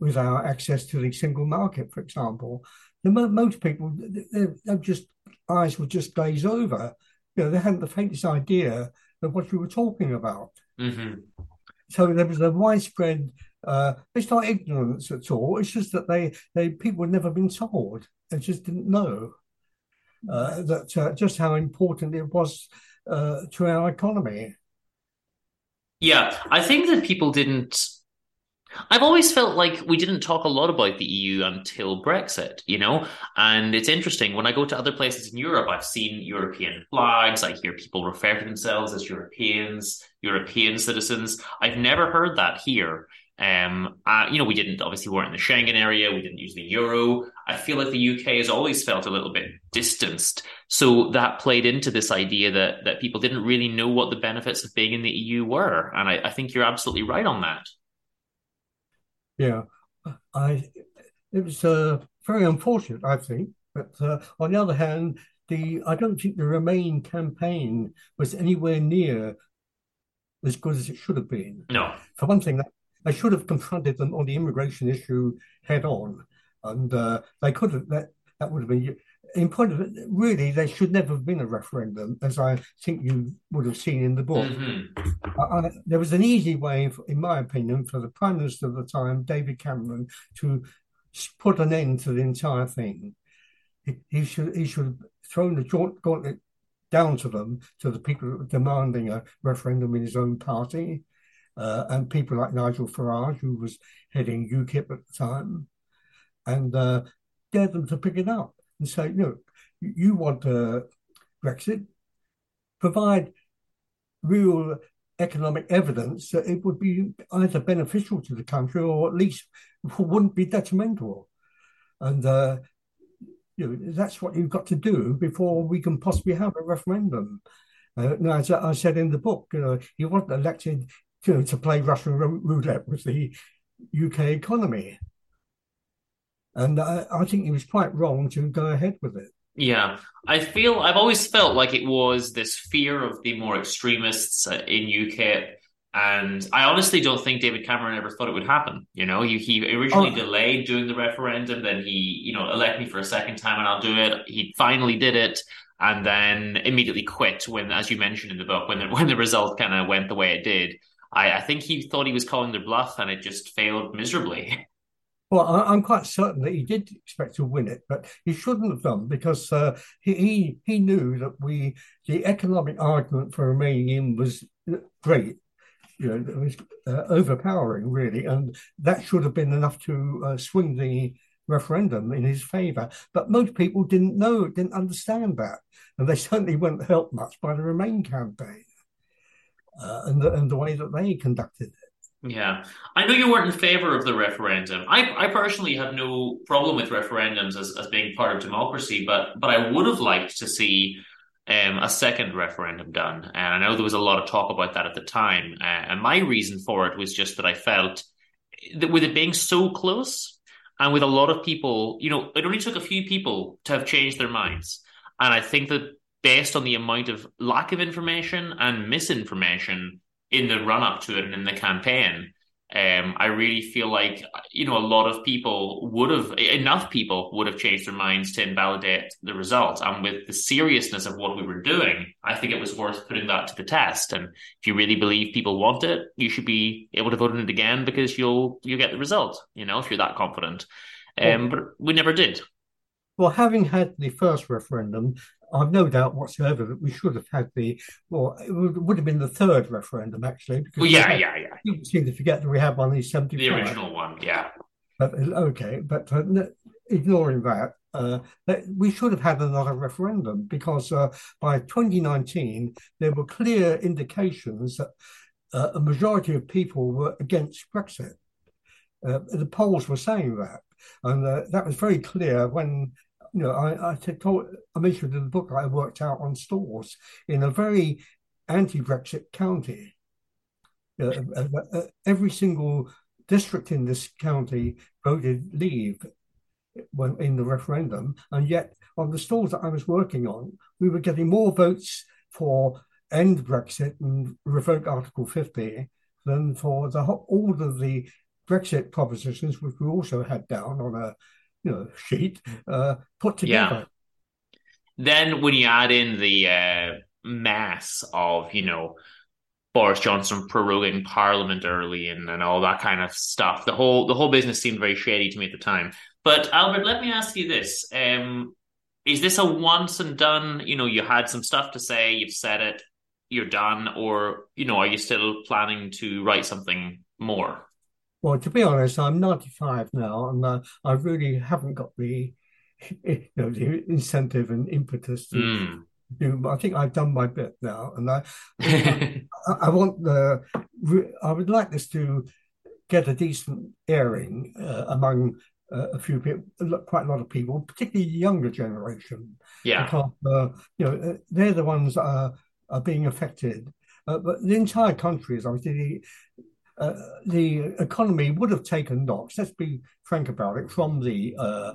with our access to the single market, for example, the most people their just eyes would just glaze over. You know, they hadn't the faintest idea of what you were talking about. Mm-hmm. So there was a widespread uh, it's not ignorance at all. It's just that they, they people had never been told. They just didn't know uh, that uh, just how important it was uh, to our economy. Yeah, I think that people didn't. I've always felt like we didn't talk a lot about the EU until Brexit, you know? And it's interesting. When I go to other places in Europe, I've seen European flags. I hear people refer to themselves as Europeans, European citizens. I've never heard that here. Um, uh, you know, we didn't obviously weren't in the Schengen area. We didn't use the euro. I feel like the UK has always felt a little bit distanced. So that played into this idea that that people didn't really know what the benefits of being in the EU were. And I, I think you're absolutely right on that. Yeah, I it was uh, very unfortunate. I think, but uh, on the other hand, the I don't think the Remain campaign was anywhere near as good as it should have been. No, for one thing, that they should have confronted them on the immigration issue head on, and uh, they could have. That that would have been. In point of it, really, there should never have been a referendum, as I think you would have seen in the book. Mm-hmm. I, there was an easy way, in my opinion, for the Prime Minister of the time, David Cameron, to put an end to the entire thing. He, he should he should have thrown the gauntlet down to them, to the people demanding a referendum in his own party, uh, and people like Nigel Farage, who was heading UKIP at the time, and uh, dared them to pick it up and say, look, you want uh, Brexit, provide real economic evidence that it would be either beneficial to the country or at least wouldn't be detrimental. And uh, you know, that's what you've got to do before we can possibly have a referendum. Uh, now, as I said in the book, you know, he wasn't elected to, to play Russian roulette with the UK economy. And I, I think he was quite wrong to go ahead with it. Yeah, I feel I've always felt like it was this fear of the more extremists uh, in UKIP, and I honestly don't think David Cameron ever thought it would happen. You know, he, he originally oh. delayed doing the referendum, then he, you know, elect me for a second time and I'll do it. He finally did it, and then immediately quit when, as you mentioned in the book, when the, when the result kind of went the way it did. I, I think he thought he was calling their bluff and it just failed miserably. Well, I, am quite certain that he did expect to win it, but he shouldn't have done because uh, he, he he knew that we the economic argument for remaining in was great, you know, it was uh, overpowering really, and that should have been enough to uh, swing the referendum in his favour. But most people didn't know, didn't understand that, and they certainly weren't helped much by the Remain campaign uh, and, the, and the way that they conducted it. Yeah, I know you weren't in favor of the referendum. I, I personally have no problem with referendums as, as being part of democracy, but but I would have liked to see um, a second referendum done. And I know there was a lot of talk about that at the time. Uh, and my reason for it was just that I felt that with it being so close, and with a lot of people, you know, it only took a few people to have changed their minds. And I think that based on the amount of lack of information and misinformation in the run up to it and in the campaign, Um, I really feel like you know a lot of people would have enough people would have changed their minds to invalidate the result, and with the seriousness of what we were doing, I think it was worth putting that to the test. And if you really believe people want it, you should be able to vote on it again because you'll you'll get the result. You know, if you're that confident. Um, but we never did. Well, having had the first referendum, I've no doubt whatsoever that we should have had the, or it would, would have been the third referendum actually. Because well, yeah, yeah, yeah. People seem to forget that we had one in 75. The original one, yeah. But, okay, but uh, ignoring that, uh, we should have had another referendum because uh, by 2019 there were clear indications that uh, a majority of people were against Brexit. Uh, the polls were saying that, and uh, that was very clear when you know, I, I told, I mentioned in the book I worked out on Stores in a very anti-Brexit county. Uh, uh, uh, every single district in this county voted leave when in the referendum, and yet on the Stores that I was working on, we were getting more votes for end Brexit and revoke Article 50 than for the all of the Brexit propositions, which we also had down on a you know sheet uh, put together. Yeah. Then when you add in the uh, mass of you know Boris Johnson proroguing Parliament early and, and all that kind of stuff, the whole the whole business seemed very shady to me at the time. But Albert, let me ask you this: um, Is this a once and done? You know, you had some stuff to say, you've said it, you're done, or you know, are you still planning to write something more? Well, to be honest, I'm 95 now, and uh, I really haven't got the, you know, the incentive and impetus to mm. do. I think I've done my bit now, and I, I, I, want the. I would like this to get a decent airing uh, among uh, a few people, quite a lot of people, particularly the younger generation. Yeah, because uh, you know uh, they're the ones that are are being affected. Uh, but the entire country is obviously uh, the economy would have taken knocks, let's be frank about it, from the uh,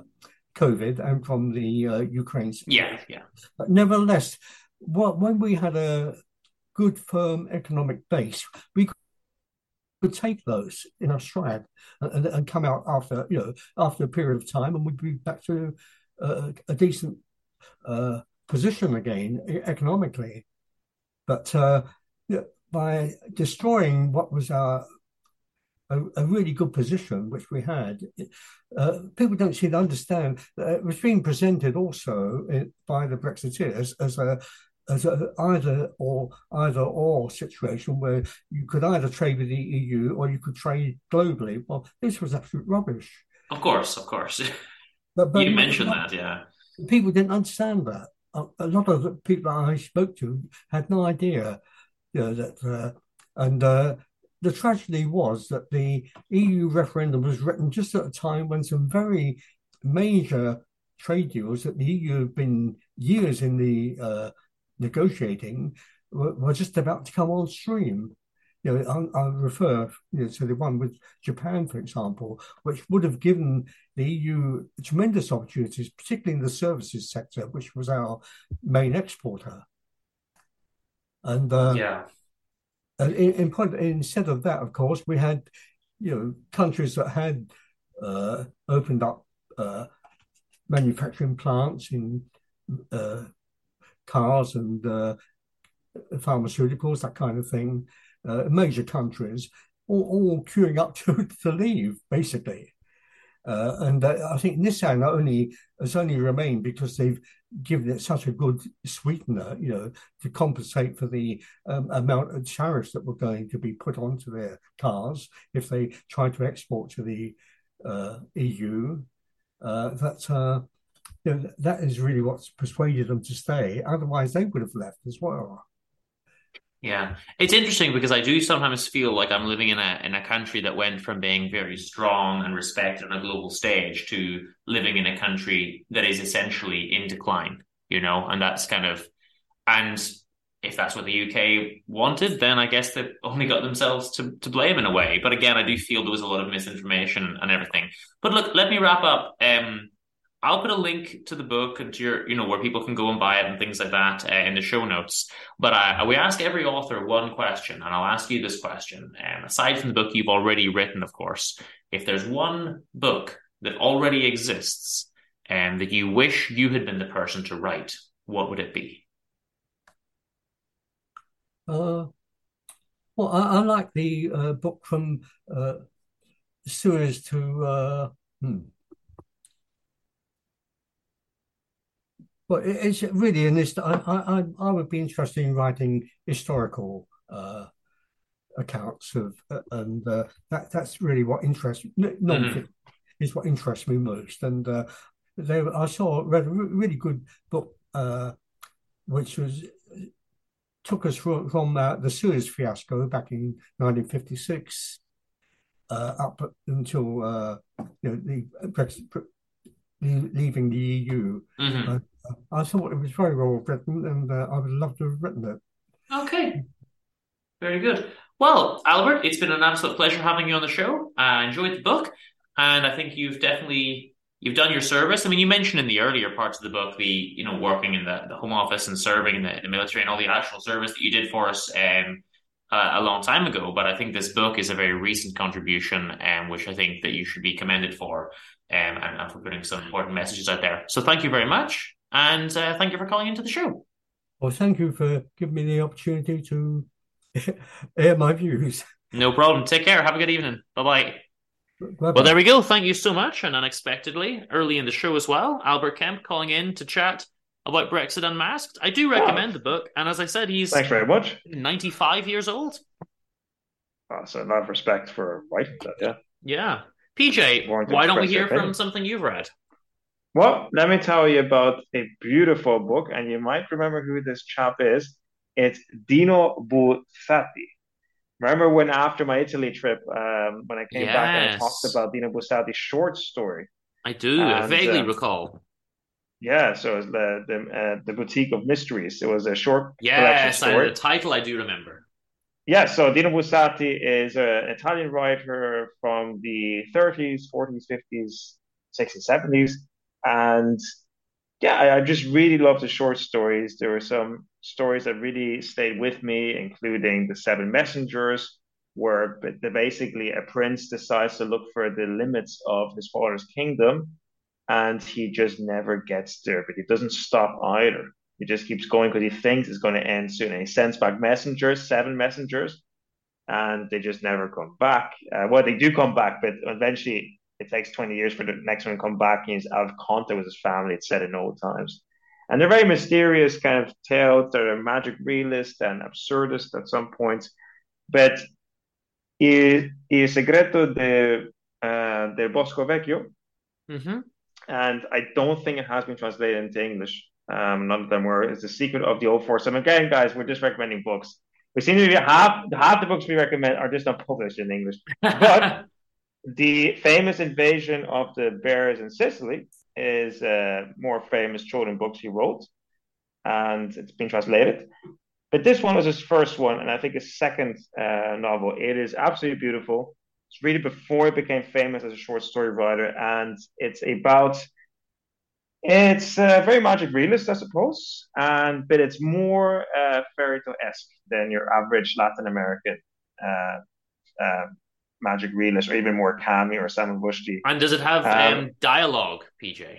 COVID and from the uh, Ukraine situation. Yeah, yeah. But nevertheless, what, when we had a good, firm economic base, we could take those in our stride and, and, come out after, you know, after a period of time and we'd be back to uh, a decent uh, position again economically. But uh, by destroying what was our a, a, really good position which we had. Uh, people don't seem to understand that it was being presented also in, by the Brexiteers as a as a either or either or situation where you could either trade with the EU or you could trade globally. Well, this was absolute rubbish. Of course, of course. But, but you mentioned that, yeah. People didn't understand that. A, a lot of the people I spoke to had no idea you know, that, uh, and uh, the tragedy was that the EU referendum was written just at a time when some very major trade deals that the EU had been years in the uh, negotiating were, were, just about to come on stream. You know, I, I refer you know, to the one with Japan, for example, which would have given the EU tremendous opportunities, particularly in the services sector, which was our main exporter. And uh, yeah, in, in point, instead of that, of course, we had you know countries that had uh, opened up uh, manufacturing plants in uh, cars and uh, pharmaceuticals, that kind of thing. Uh, major countries all, all queuing up to, to leave, basically. Uh, and I think Nissan only has only remained because they've given it such a good sweetener, you know, to compensate for the um, amount of tariffs that were going to be put onto their cars if they tried to export to the uh, EU. Uh, that uh, you know, that is really what's persuaded them to stay. Otherwise, they would have left as well. Yeah, it's interesting because I do sometimes feel like I'm living in a in a country that went from being very strong and respected on a global stage to living in a country that is essentially in decline. You know, and that's kind of and if that's what the UK wanted, then I guess they've only got themselves to, to blame in a way. But again, I do feel there was a lot of misinformation and everything. But look, let me wrap up. Um, I'll put a link to the book and to your, you know, where people can go and buy it and things like that uh, in the show notes. But uh, we ask every author one question, and I'll ask you this question. Um, aside from the book you've already written, of course, if there's one book that already exists and um, that you wish you had been the person to write, what would it be? Uh, well, I, I like the uh, book from uh, Suez to. Uh, hmm. Well, it's really in this. I, I I would be interested in writing historical uh, accounts of, uh, and uh, that that's really what interests non mm-hmm. is what interests me most. And uh, they, I saw read a really good book, uh, which was took us from, from uh, the Suez fiasco back in 1956 uh, up until uh, you know, the Brexit, leaving the EU. Mm-hmm. I thought it was very well written, and uh, I would love to have written it. Okay, very good. Well, Albert, it's been an absolute pleasure having you on the show. I enjoyed the book, and I think you've definitely you've done your service. I mean, you mentioned in the earlier parts of the book the you know working in the, the home office and serving in the, in the military and all the actual service that you did for us um, uh, a long time ago. But I think this book is a very recent contribution, um, which I think that you should be commended for, um, and, and for putting some important messages out there. So thank you very much, and uh, thank you for calling into the show. Well, thank you for giving me the opportunity to air my views. No problem. Take care. Have a good evening. Bye bye. Well, there we go. Thank you so much. And unexpectedly, early in the show as well, Albert Kemp calling in to chat about Brexit Unmasked. I do recommend oh. the book. And as I said, he's thanks very much. 95 years old. Oh, so a lot of respect for writing that, yeah. Yeah. PJ, why don't we hear from something you've read? Well, let me tell you about a beautiful book, and you might remember who this chap is. It's Dino Buzzati. Remember when after my Italy trip, um, when I came yes. back and I talked about Dino Buzzati's short story? I do. And, I vaguely uh, recall. Yeah, so it was the the, uh, the boutique of mysteries. It was a short yes, I, the title I do remember. Yeah, so Dino Buzzati is an Italian writer from the 30s, 40s, 50s, 60s, 70s, and yeah, I, I just really love the short stories. There were some stories that really stayed with me, including the Seven Messengers, where basically a prince decides to look for the limits of his father's kingdom, and he just never gets there. But he doesn't stop either. He just keeps going because he thinks it's going to end soon. And he sends back messengers, seven messengers, and they just never come back. Uh, well, they do come back, but eventually it takes 20 years for the next one to come back. He's out of contact with his family. It's said in old times. And they're very mysterious kind of tales that are magic realist and absurdist at some points. But Il, Il Segreto de, uh, del Bosco Vecchio, mm-hmm. and I don't think it has been translated into English. Um, none of them were. It's the secret of the old force. And again, guys, we're just recommending books. We seem to be half half the books we recommend are just not published in English. But the famous invasion of the Bears in Sicily is a more famous children books he wrote, and it's been translated. But this one was his first one, and I think his second uh, novel. It is absolutely beautiful. It's really before he became famous as a short story writer, and it's about. It's uh, very magic realist, I suppose, and but it's more uh, fairy tale esque than your average Latin American uh, uh, magic realist or even more Kami or Salman Rushdie. And does it have um, um, dialogue, PJ?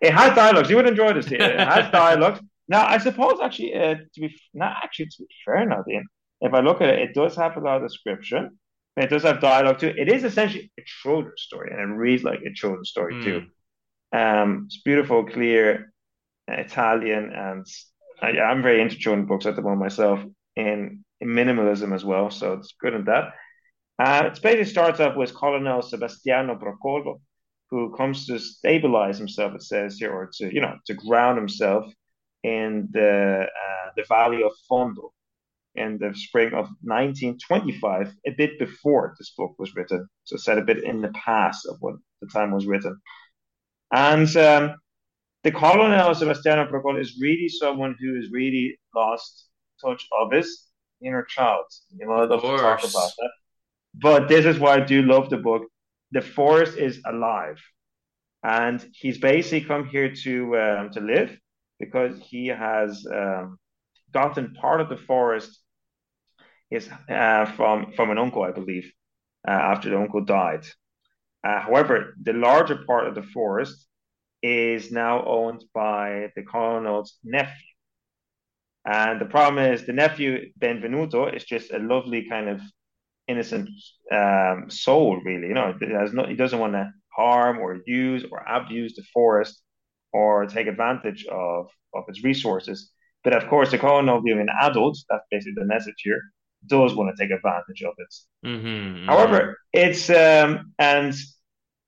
It has dialogues. You would enjoy this. It has dialogue. Now, I suppose actually, uh, to be not actually to be fair, Nadine, if I look at it, it does have a lot of description. It does have dialogue too. It is essentially a children's story, and it reads like a children's story mm. too. Um, it's beautiful, clear, Italian, and I, am very into children's books at the moment myself, in, in minimalism as well. So it's good in that. Uh, it basically starts off with Colonel Sebastiano Procolo, who comes to stabilize himself, it says here, or to, you know, to ground himself in the, uh, the Valley of Fondo in the spring of 1925, a bit before this book was written. So set a bit in the past of when the time was written. And um, the Colonel Sebastiano Procolo is really someone who has really lost touch of his inner child. You know, I love to talk about that. But this is why I do love the book. The forest is alive. and he's basically come here to um, to live because he has um, gotten part of the forest is uh, from from an uncle, I believe, uh, after the uncle died. Uh, however, the larger part of the forest is now owned by the colonel's nephew. And the problem is the nephew Benvenuto is just a lovely kind of innocent um, soul, really. You know, no, he doesn't want to harm or use or abuse the forest or take advantage of, of its resources. But of course, the colonel being an adult, that's basically the message here, does want to take advantage of it. Mm-hmm, mm-hmm. However, it's um, and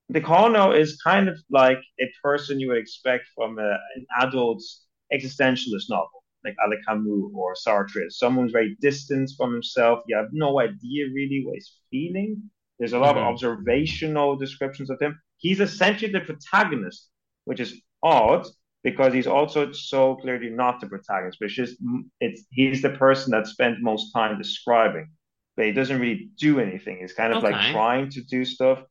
the colonel is kind of like a person you would expect from a, an adult existentialist novel, like Albert Camus or Sartre. Someone who's very distant from himself. You have no idea really what he's feeling. There's a lot mm-hmm. of observational descriptions of him. He's essentially the protagonist, which is odd because he's also so clearly not the protagonist. But it's just it's he's the person that spent most time describing, but he doesn't really do anything. He's kind of okay. like trying to do stuff,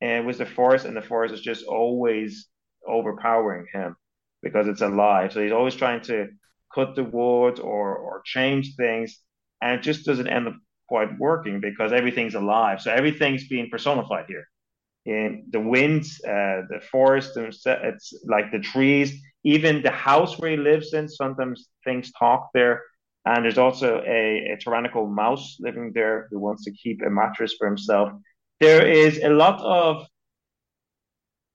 and with the forest, and the forest is just always overpowering him because it's alive. So he's always trying to cut the wood or or change things, and it just doesn't end up quite working because everything's alive. So everything's being personified here. In the wind, uh, the forest, it's like the trees, even the house where he lives in. Sometimes things talk there. And there's also a, a tyrannical mouse living there who wants to keep a mattress for himself. There is a lot of,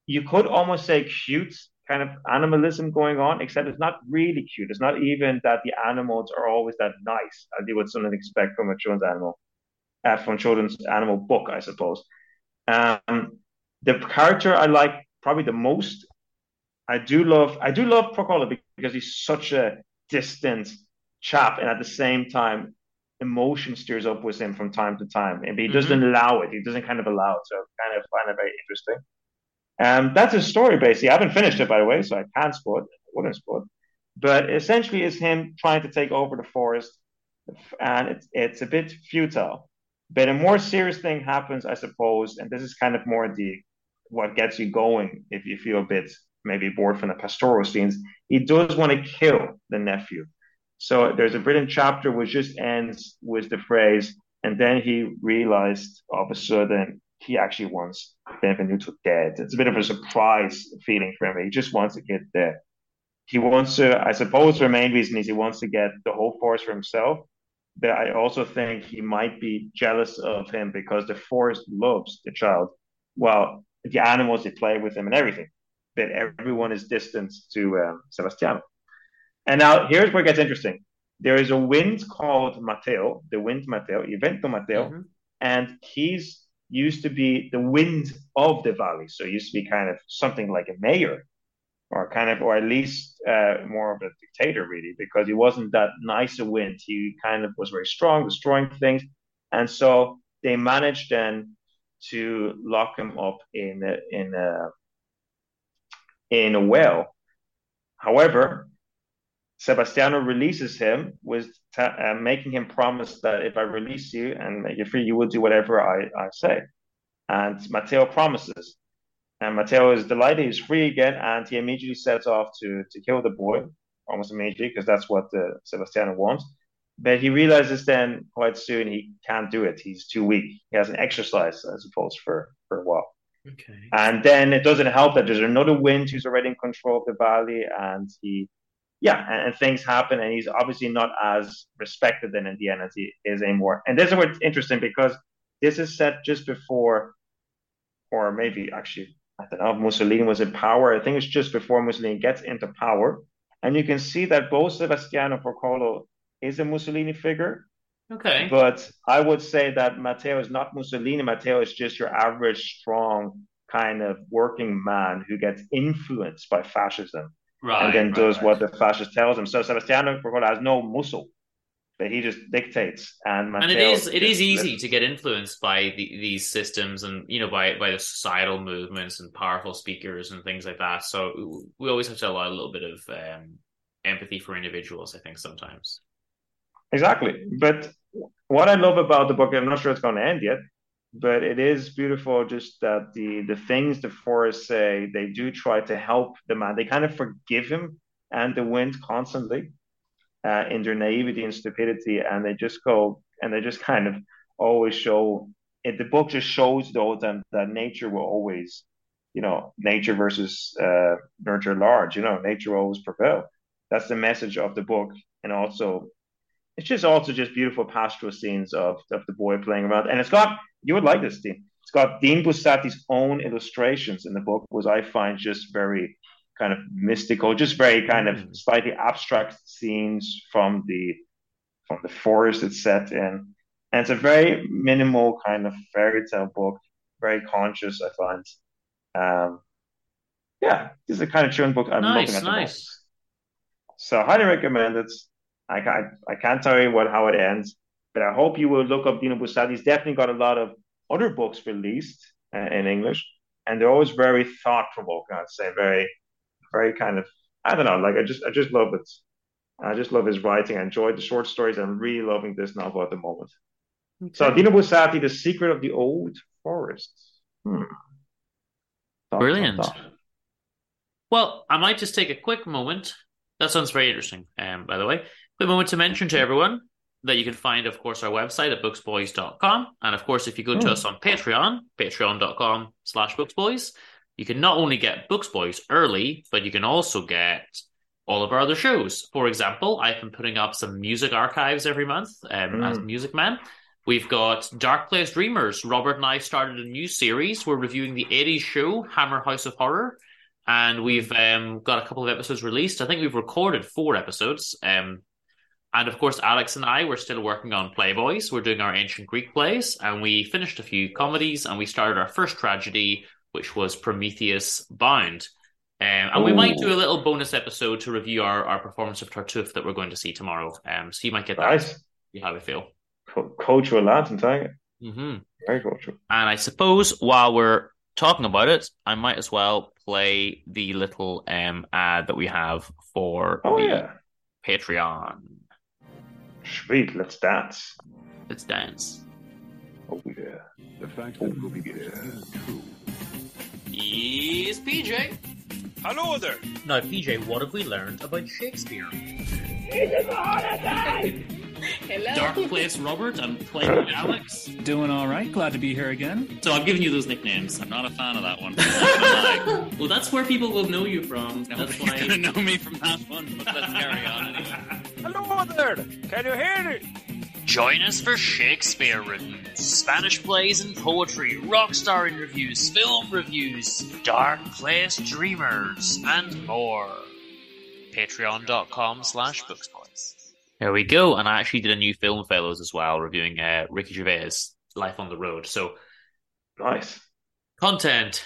you could almost say, cute kind of animalism going on, except it's not really cute. It's not even that the animals are always that nice, as you would something expect from a children's animal, uh, from children's animal book, I suppose. Um, the character I like probably the most, I do love, I do love Procolo because he's such a distant chap, and at the same time, emotion stirs up with him from time to time, and he doesn't mm-hmm. allow it. He doesn't kind of allow it, so I kind of find it very interesting. Um, that's his story, basically. I haven't finished it, by the way, so I can't spoil it. Wouldn't spoil it. But essentially, it's him trying to take over the forest, and it's it's a bit futile. But a more serious thing happens, I suppose, and this is kind of more the what gets you going if you feel a bit maybe bored from the pastoral scenes. He does want to kill the nephew. So there's a brilliant chapter which just ends with the phrase, and then he realized all of a sudden he actually wants Benvenuto dead. It's a bit of a surprise feeling for him. He just wants to get dead. He wants to, I suppose, the main reason is he wants to get the whole forest for himself. But I also think he might be jealous of him because the forest loves the child. Well, the animals they play with him and everything. But everyone is distant to um, Sebastiano. And now here's where it gets interesting. There is a wind called Matteo, the wind Matteo, Evento Matteo, mm-hmm. and he's used to be the wind of the valley. So it used to be kind of something like a mayor or kind of, or at least uh, more of a dictator, really, because he wasn't that nice a wind. He kind of was very strong, destroying things. And so they managed then to lock him up in a, in a, in a well. However, Sebastiano releases him with uh, making him promise that if I release you and make you free, you will do whatever I, I say. And Matteo promises. And Matteo is delighted. He's free again. And he immediately sets off to, to kill the boy, almost immediately, because that's what uh, Sebastiano wants. But he realizes then quite soon he can't do it. He's too weak. He hasn't exercised, I suppose, for, for a while. Okay. And then it doesn't help that there's another wind who's already in control of the valley, and he yeah, and, and, things happen, and he's obviously not as respected then in end as he is anymore. And this is what's interesting because this is set just before, or maybe actually, I don't know, Mussolini was in power. I think it's just before Mussolini gets into power, and you can see that both Sebastiano Procolo is a Mussolini figure. Okay. But I would say that Matteo is not Mussolini. Matteo is just your average, strong kind of working man who gets influenced by fascism right, and then right, does right. what the fascist tells him. So Sebastiano Procolo has no muscle, but he just dictates. And, and it is it is easy to get influenced by the, these systems and you know by by the societal movements and powerful speakers and things like that. So we always have to allow a little bit of um, empathy for individuals. I think sometimes. Exactly, but what I love about the book, I'm not sure it's going to end yet, but it is beautiful just that the the things the forest say they do try to help the man. They kind of forgive him and the wind constantly uh, in their naivety and stupidity and they just go and they just kind of always show it the book just shows though that, that nature will always you know nature versus uh, nurture large you know nature will always prevail. That's the message of the book and also it's just also just beautiful pastoral scenes of, of the boy playing around and it's got you would like this, Dean. It's got Dino Buzzati's own illustrations in the book, which I find just very kind of mystical, just very kind of mm. slightly abstract scenes from the from the forest it's set in. And it's a very minimal kind of fairy tale book, very conscious, I find. Um, yeah, this is a kind of chilling book I'm nice, looking at. Nice. So highly recommend it. I, I, I can't tell you what how it ends. But I hope you will look up Dino Buzzati. He's definitely got a lot of other books released uh, in English, and they're always very thought provoking. I'd say very, very kind of I don't know. Like I just I just love it. I just love his writing. I enjoyed the short stories. I'm really loving this novel at the moment. Okay. So Dino Buzzati, The Secret of the Old Forest. Hmm. Thought, Brilliant. Thought, thought. Well, I might just take a quick moment. That sounds very interesting. Um, by the way, quick moment to mention to everyone that you can find, of course, our website at booksboys.com. And of course, if you go to hmm. us on Patreon, patreon.com slash booksboys, you can not only get Booksboys early, but you can also get all of our other shows. For example, I've been putting up some music archives every month um, mm. as Music Man. We've got Dark Place Dreamers. Robert and I started a new series. We're reviewing the 80s show, Hammer House of Horror. And we've um, got a couple of episodes released. I think we've recorded four episodes. Um, and of course, Alex and I were still working on Playboys. We're doing our ancient Greek plays, and we finished a few comedies, and we started our first tragedy, which was Prometheus Bound. Um, and Ooh. we might do a little bonus episode to review our, our performance of Tartuffe that we're going to see tomorrow. Um, so you might get that. Nice. See how we feel. Co- cultural I'm you. Mm-hmm. Very cultural. And I suppose while we're talking about it, I might as well play the little um, ad that we have for oh, the yeah. Patreon. Sweet, let's dance. Let's dance. Oh yeah. The fact that will be oh, yeah. true. Is PJ. Hello there. Now, PJ, what have we learned about Shakespeare? Hello. Dark Place Robert. I'm playing Alex. Doing all right. Glad to be here again. So I'm giving you those nicknames. I'm not a fan of that one. well, that's where people will know you from. That's why you're gonna know me from that one. But let's carry on anyway. Hello there. Can you hear me? Join us for Shakespeare reviews, Spanish plays and poetry, rockstar interviews, film reviews, Dark Place Dreamers, and more. Patreon.com slash booksboys. There we go. And I actually did a new film fellows as well, reviewing uh, Ricky Gervais' Life on the Road. So nice content.